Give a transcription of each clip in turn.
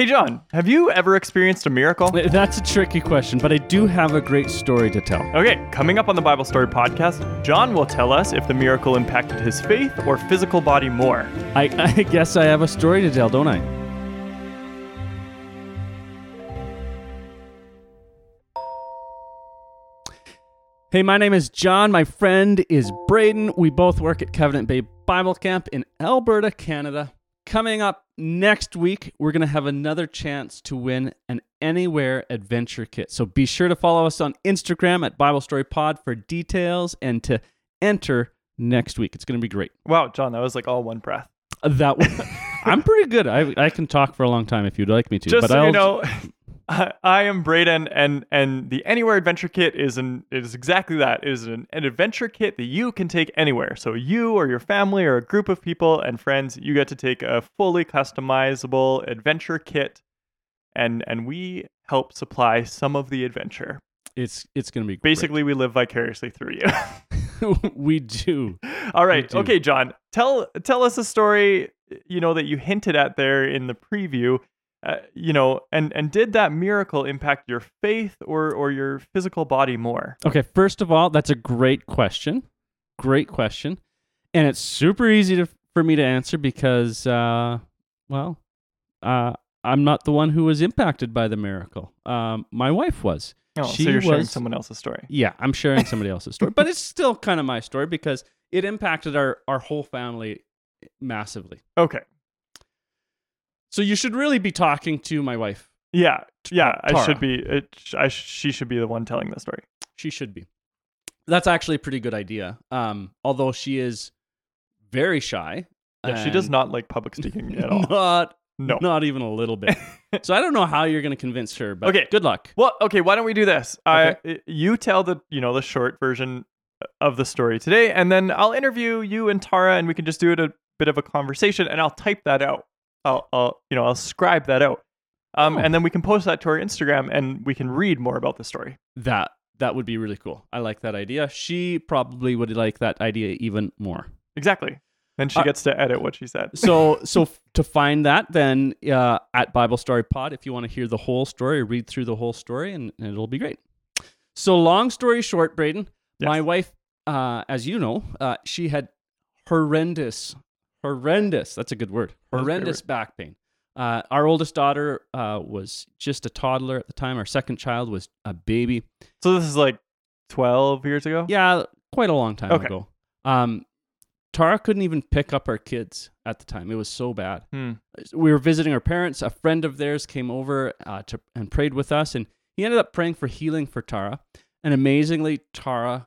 Hey, John, have you ever experienced a miracle? That's a tricky question, but I do have a great story to tell. Okay, coming up on the Bible Story podcast, John will tell us if the miracle impacted his faith or physical body more. I, I guess I have a story to tell, don't I? Hey, my name is John. My friend is Braden. We both work at Covenant Bay Bible Camp in Alberta, Canada. Coming up next week, we're going to have another chance to win an Anywhere Adventure Kit. So be sure to follow us on Instagram at Bible Story Pod for details and to enter next week. It's going to be great. Wow, John, that was like all one breath. Uh, That I'm pretty good. I, I can talk for a long time if you'd like me to. Just but so I'll, you know, I, I am Braden, and and the Anywhere Adventure Kit is an it is exactly that. It is an, an adventure kit that you can take anywhere. So you or your family or a group of people and friends, you get to take a fully customizable adventure kit, and and we help supply some of the adventure. it's it's going to be great. Basically, we live vicariously through you. we do. All right. do. Okay, John. Tell tell us a story, you know, that you hinted at there in the preview. Uh, you know, and and did that miracle impact your faith or or your physical body more? Okay, first of all, that's a great question. Great question. And it's super easy to, for me to answer because, uh, well, uh, I'm not the one who was impacted by the miracle. Um, my wife was. Oh, She so you're sharing was- someone else's story. Yeah, I'm sharing somebody else's story, but it's still kind of my story because it impacted our, our whole family massively. Okay. So you should really be talking to my wife. Yeah. Yeah. I should be. It, I she should be the one telling the story. She should be. That's actually a pretty good idea. Um, although she is very shy. Yeah, she does not like public speaking at all. Not, No. not even a little bit. so I don't know how you're going to convince her, but Okay. good luck. Well, okay. Why don't we do this? I you tell the you know the short version of the story today, and then I'll interview you and Tara, and we can just do it a bit of a conversation, and I'll type that out. I'll, I'll you know I'll scribe that out, um, Oh. and then we can post that to our Instagram, and we can read more about the story. That that would be really cool. I like that idea. She probably would like that idea even more. Exactly. Then she Uh, gets to edit what she said. So so to find that, then uh, at Bible Story Pod, if you want to hear the whole story, read through the whole story, and, and it'll be great. So long story short, Braden, my wife, uh, as you know, uh, she had horrendous, horrendous. That's a good word. That's a great Horrendous back pain. Uh, our oldest daughter uh, was just a toddler at the time. Our second child was a baby. So this is like twelve years ago. Yeah, quite a long time Okay. ago. Um, Tara couldn't even pick up our kids at the time. It was so bad. Hmm. We were visiting our parents. A friend of theirs came over uh, to, and prayed with us, and he ended up praying for healing for Tara. And amazingly, Tara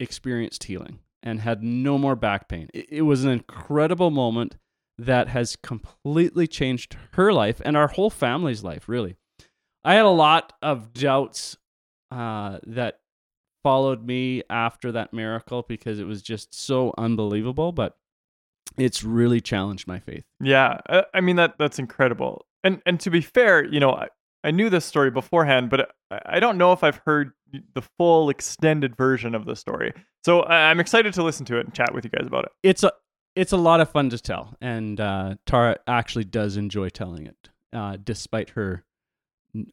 experienced healing and had no more back pain. It, was an incredible moment that has completely changed her life and our whole family's life, really. I had a lot of doubts uh, that followed me after that miracle because it was just so unbelievable, but it's really challenged my faith. Yeah, I, I mean that that's incredible. And and to be fair, you know, I, knew this story beforehand, but I, I don't know if I've heard the full extended version of the story. So I'm excited to listen to it and chat with you guys about it. It's a it's a lot of fun to tell, and uh, Tara actually does enjoy telling it, uh, despite her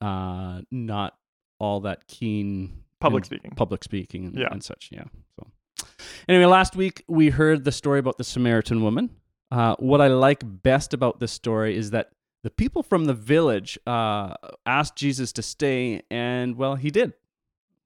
uh, not all that keen Public speaking. public speaking and, Yeah. and such. Yeah. So anyway, last week we heard the story about the Samaritan woman. Uh, what I like best about this story is that the people from the village uh, asked Jesus to stay, and well, he did,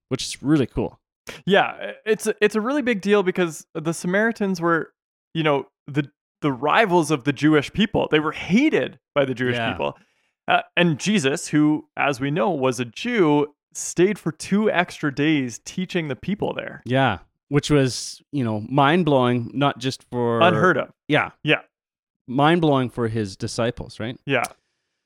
which is really cool. Yeah, it's a, it's a really big deal because the Samaritans were, you know, the the rivals of the Jewish people. They were hated by the Jewish Yeah. people. Uh, and Jesus, who as we know was a Jew, stayed for two extra days teaching the people there. Yeah, which was you know mind blowing, not just for Unheard of. Yeah, Yeah. Mind blowing for his disciples, right? Yeah.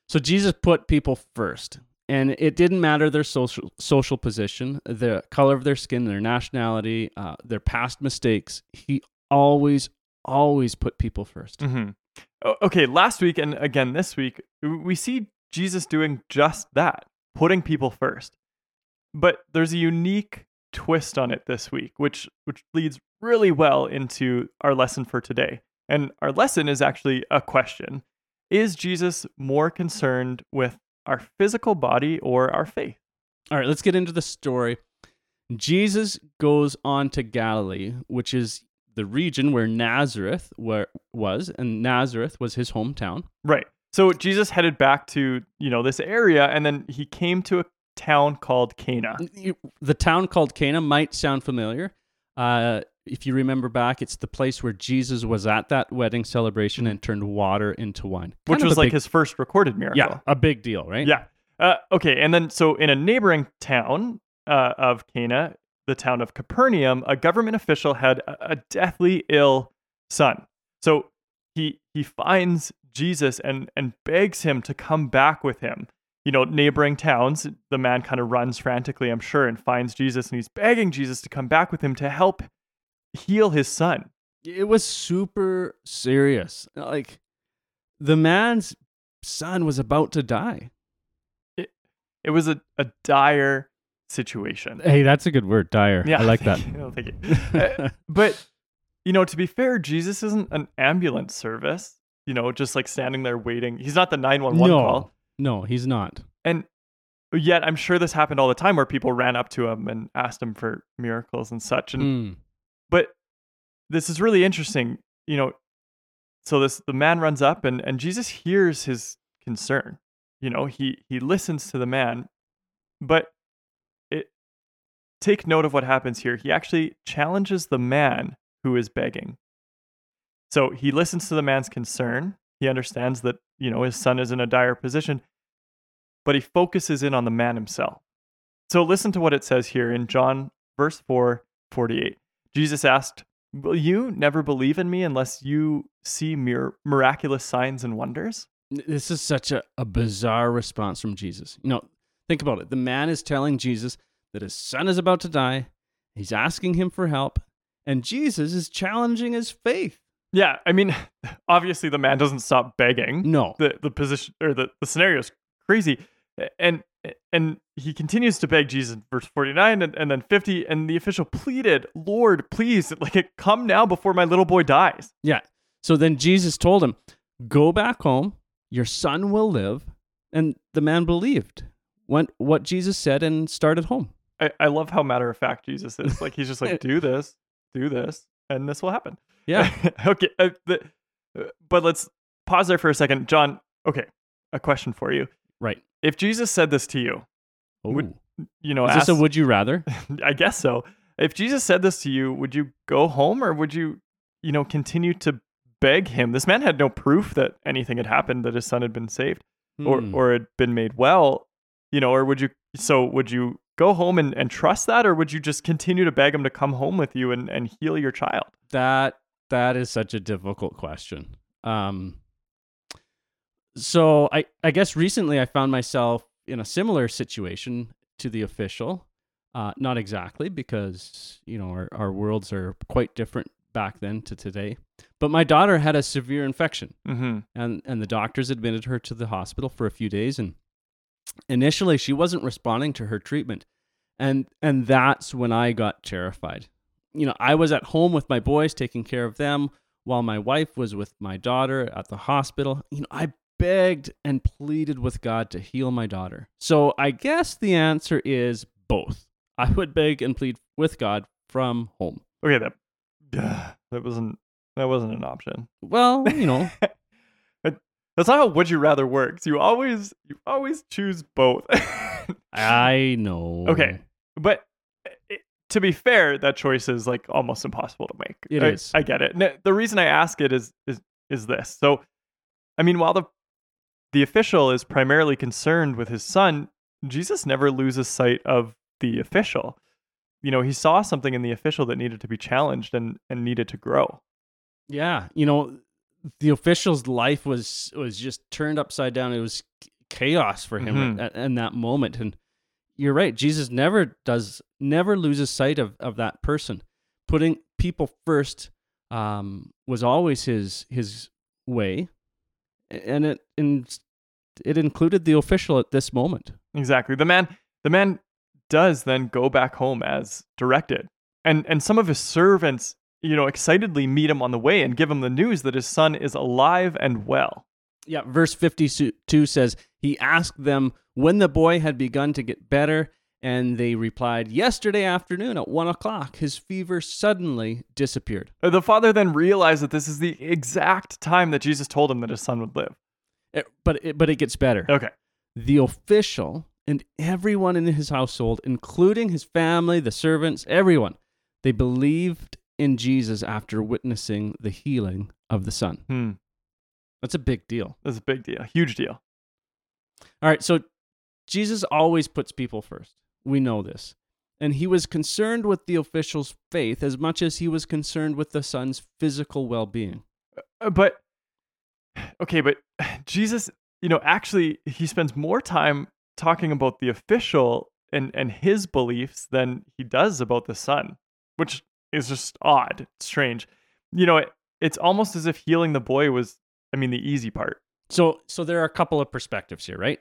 So Jesus put people first, and it didn't matter their social social position, the color of their skin, their nationality, uh, their past mistakes. He always, always put people 1st hmm Okay, last week and again this week, we see Jesus doing just that, putting people first. But there's a unique twist on it this week, which which leads really well into our lesson for today. And our lesson is actually a question. is Jesus more concerned with our physical body or our faith? All right, let's get into the story. Jesus goes on to Galilee, which is the region where Nazareth where, was, and Nazareth was his hometown. Right. So Jesus headed back to, you know, this area and then he came to a town called Cana. The town called Cana might sound familiar. Uh, if you remember back, it's the place where Jesus was at that wedding celebration and turned water into wine. Which Kind of was like big- his first recorded miracle. yeah, a big deal, right? Yeah. Uh, okay. And then, so in a neighboring town uh, of Cana, the town of Capernaum, a government official had a, a deathly ill son. So he he finds Jesus and and begs him to come back with him. You know, neighboring towns, the man kind of runs frantically, I'm sure, and finds Jesus, and he's begging Jesus to come back with him to help heal his son. It was super serious. Like the man's son was about to die. It was a, a dire situation. Hey, that's a good word, dire. Yeah, I like that. you. Thank you. Uh, but you know, to be fair, Jesus isn't an ambulance service. You know, just like standing there waiting. He's not the nine one one no, call. no, he's not. And yet, I'm sure this happened all the time where people ran up to him and asked him for miracles and such. And Mm. But this is really interesting. You know, so this the man runs up and and Jesus hears his concern. You know, he he listens to the man, but it take note of what happens here. He actually challenges the man who is begging. So he listens to the man's concern. He understands that, you know, his son is in a dire position, but he focuses in on the man himself. So listen to what it says here in John verse 4, 48. Jesus asked, Will you never believe in me unless you see mir- miraculous signs and wonders? This is such a, a bizarre response from Jesus. You know, think about it. The man is telling Jesus that his son is about to die. He's asking him for help, and Jesus is challenging his faith. Yeah, I mean, obviously the man doesn't stop begging. No. The the position or the, the scenario is crazy. And and he continues to beg Jesus in verse 49 and, and then 50 and the official pleaded, "Lord, please, like come now before my little boy dies." Yeah. So then Jesus told him, Go back home, your son will live. And the man believed went what Jesus said and started home. I, I love how matter of fact Jesus is. Like he's just like, "Do this, do this, and this will happen." Yeah. okay. Uh, the, uh, but let's pause there for a second. John, okay. A question for you. Right. If Jesus said this to you, Would- you know, Is this a would you rather? I guess so. If Jesus said this to you, would you go home or would you, you know, continue to beg him? This man had no proof that anything had happened, that his son had been saved or, Hmm. or had been made well, you know, or would you, so would you go home and, and trust that or would you just continue to beg him to come home with you and, and heal your child? that that is such a difficult question. Um so I I guess recently I found myself in a similar situation to the official. Uh not exactly because, you know, our, our worlds are quite different back then to today. But my daughter had a severe infection Mm-hmm. and and the doctors admitted her to the hospital for a few days and initially she wasn't responding to her treatment and and that's when i got terrified you know i was at home with my boys taking care of them while my wife was with my daughter at the hospital you know i begged and pleaded with god to heal my daughter so i guess the answer is both i would beg and plead with god from home Okay. That, that wasn't, that wasn't an option. well you know That's not how would you rather works. You always, you always choose both. i know Okay. But it, to be fair, that choice is like almost impossible to make. It I, is. I get it. The reason I ask it is is is this. So, I mean, while the the official is primarily concerned with his son, Jesus never loses sight of the official. You know, he saw something in the official that needed to be challenged and and needed to grow. Yeah, you know, the official's life was was just turned upside down. It was chaos for him Mhm. at, in that moment. And you're right, Jesus never does never loses sight of of that person. Putting people first um, was always his his way, and it and it included the official at this moment. Exactly. The man the man does then go back home as directed. And and some of his servants, you know, excitedly meet him on the way and give him the news that his son is alive and well. Yeah, verse 52 says, He asked them when the boy had begun to get better, and they replied, Yesterday afternoon at one o'clock, his fever suddenly disappeared. Uh, The father then realized that this is the exact time that Jesus told him that his son would live. It- but, it, but it gets better. Okay. The official and everyone in his household, including his family, the servants, everyone, they believed in Jesus after witnessing the healing of the son. Hmm. That's a big deal. That's a big deal. Huge deal. All right, so Jesus always puts people first. We know this. And he was concerned with the official's faith as much as he was concerned with the son's physical well being. Uh, But okay, but Jesus, you know, actually he spends more time talking about the official and and his beliefs than he does about the son, which is just odd, strange. You know, it, it's almost as if healing the boy was I mean the easy part. So, so there are a couple of perspectives here, right?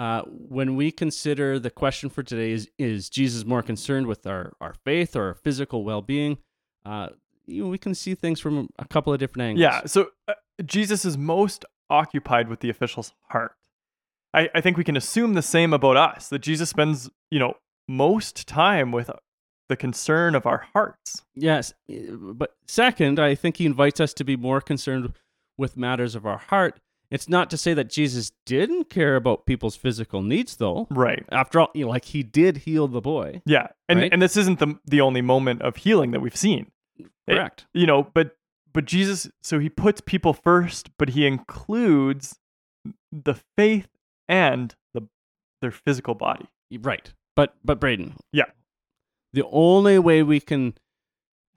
Uh, when we consider the question for today is is Jesus more concerned with our, our faith or our physical well being? Uh, you know, we can see things from a couple of different angles. Yeah, so uh, Jesus is most occupied with the official's heart. I, I think we can assume the same about us that Jesus spends, you know, most time with the concern of our hearts. Yes, eh, but second, I think he invites us to be more concerned with matters of our heart. It's not to say that Jesus didn't care about people's physical needs, though. Right. After all, you know, like he did heal the boy. Yeah. And Right? and this isn't the the only moment of healing that we've seen. It- Correct. you know, but but Jesus so he puts people first, but he includes the faith and the their physical body. Right. But but Braden. Yeah. The only way we can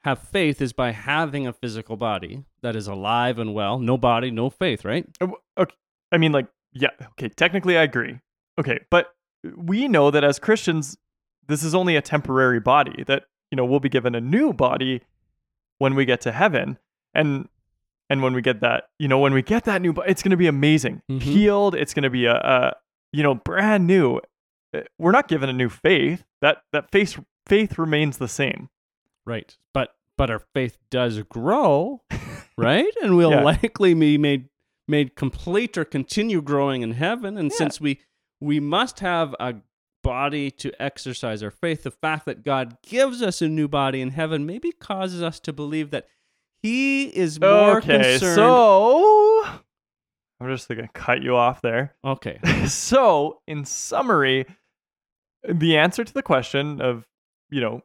have faith is by having a physical body that is alive and well. No body, no faith, right? Uh, Okay. I mean, like, yeah, okay, technically I agree. Okay, but we know that as Christians, this is only a temporary body, that, you know, we'll be given a new body when we get to heaven. And and when we get that, you know, when we get that new body, it's going to be amazing. Mhm. Healed, it's going to be a, a, you know, brand new. Uh, We're not given a new faith. That that faith faith remains the same. Right. But but our faith does grow, right? And we'll Yeah. likely be made made complete or continue growing in heaven. And Yeah. since we we must have a body to exercise our faith, the fact that God gives us a new body in heaven maybe causes us to believe that He is more okay, concerned. so I'm just going to cut you off there. okay. so, in summary, the answer to the question of, you know,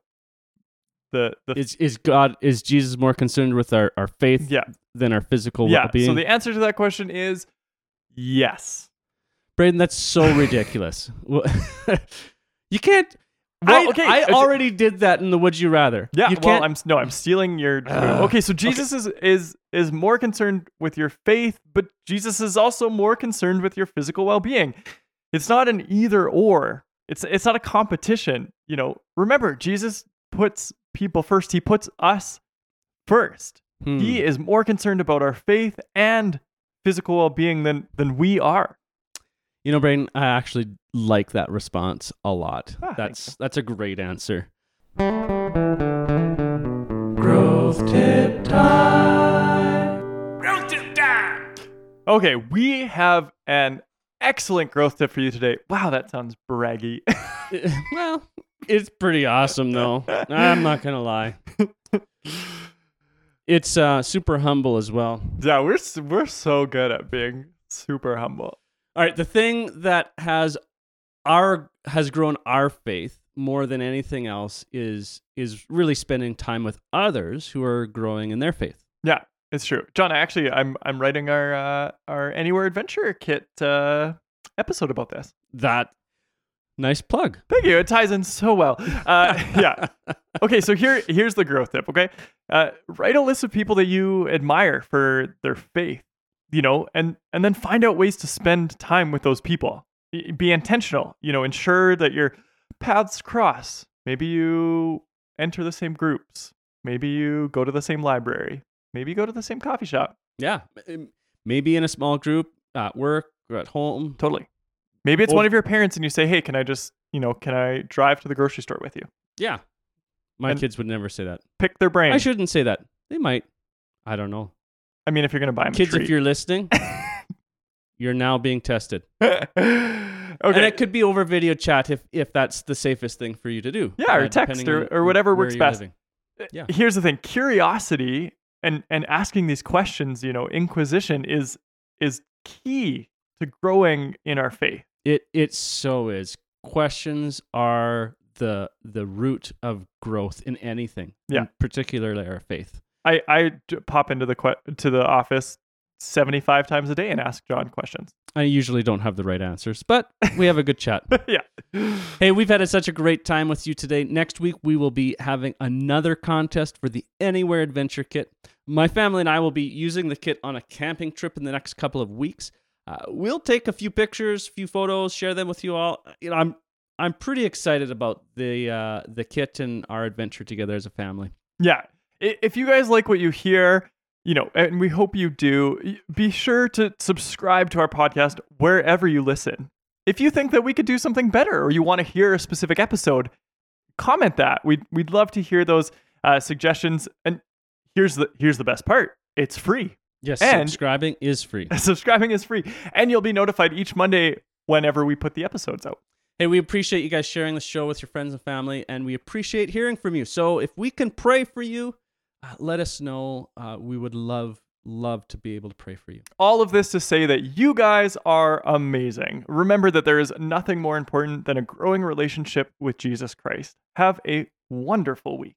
the the Is is God is Jesus more concerned with our, our faith yeah than our physical yeah. well-being? Yeah, so the answer to that question is yes. Braden, that's so ridiculous. You can't. Well, I, okay, I already did that in the Would You Rather. Yeah. you well. I'm no, I'm stealing your. Ugh. okay, so Jesus is is is more concerned with your faith, but Jesus is also more concerned with your physical well-being. It's not an either or. It's it's not a competition. You know, remember Jesus puts people first. He puts us first. Hmm. He is more concerned about our faith and physical well-being than than we are. You know, Braden, I actually like that response a lot. Ah, that's that's a great answer. Growth tip time. Growth tip time. Okay, we have an excellent growth tip for you today. Wow, that sounds braggy. well, it's pretty awesome though. I'm not gonna lie. It's uh, super humble as well. yeah, we're we're so good at being super humble. All right, the thing that has our has grown our faith more than anything else is is really spending time with others who are growing in their faith. Yeah, it's true. John, actually, I'm I'm writing our uh, our Anywhere Adventure Kit uh, episode about this. That nice plug. Thank you. It ties in so well. Uh, yeah. Okay, so here here's the growth tip. Okay, uh, write a list of people that you admire for their faith. You know, and and then find out ways to spend time with those people. Be- Be intentional. You know, ensure that your paths cross. Maybe you enter the same groups. Maybe you go to the same library. Maybe you go to the same coffee shop. Yeah, maybe in a small group at work or at home. Totally. Maybe it's Well- one of your parents and you say, "Hey, can I just, you know, can I drive to the grocery store with you?" Yeah, my And- kids would never say that. Pick their brain. I shouldn't say that. They might. I don't know. I mean, if you're going to buy them Kids, if you're listening, You're now being tested. okay. And it could be over video chat if if that's the safest thing for you to do. Yeah, or uh, text or- or whatever works best. living. Yeah. Here's the thing: curiosity and and asking these questions, you know, inquisition is is key to growing in our faith. It it so is. Questions are the the root of growth in anything. Yeah. particularly our faith. I I pop into the que- to the office 75 times a day and ask John questions. I usually don't have the right answers, but we have a good chat. yeah. Hey, we've had such a great time with you today. Next week, we will be having another contest for the Anywhere Adventure Kit. My family and I will be using the kit on a camping trip in the next couple of weeks. Uh, we'll take a few pictures, a few photos, share them with you all. You know, I'm I'm pretty excited about the uh, the kit and our adventure together as a family. Yeah. If you guys like what you hear, you know, and we hope you do, be sure to subscribe to our podcast wherever you listen. If you think that we could do something better or you want to hear a specific episode, comment that. We'd, we'd love to hear those uh, suggestions. And here's the here's the best part. It's free. Yes, And- subscribing is free. Subscribing is free. And you'll be notified each Monday whenever we put the episodes out. Hey, we appreciate you guys sharing the show with your friends and family, and we appreciate hearing from you. So if we can pray for you, uh, let us know. Uh, we would love, love to be able to pray for you. All of this to say that you guys are amazing. Remember that there is nothing more important than a growing relationship with Jesus Christ. Have a wonderful week.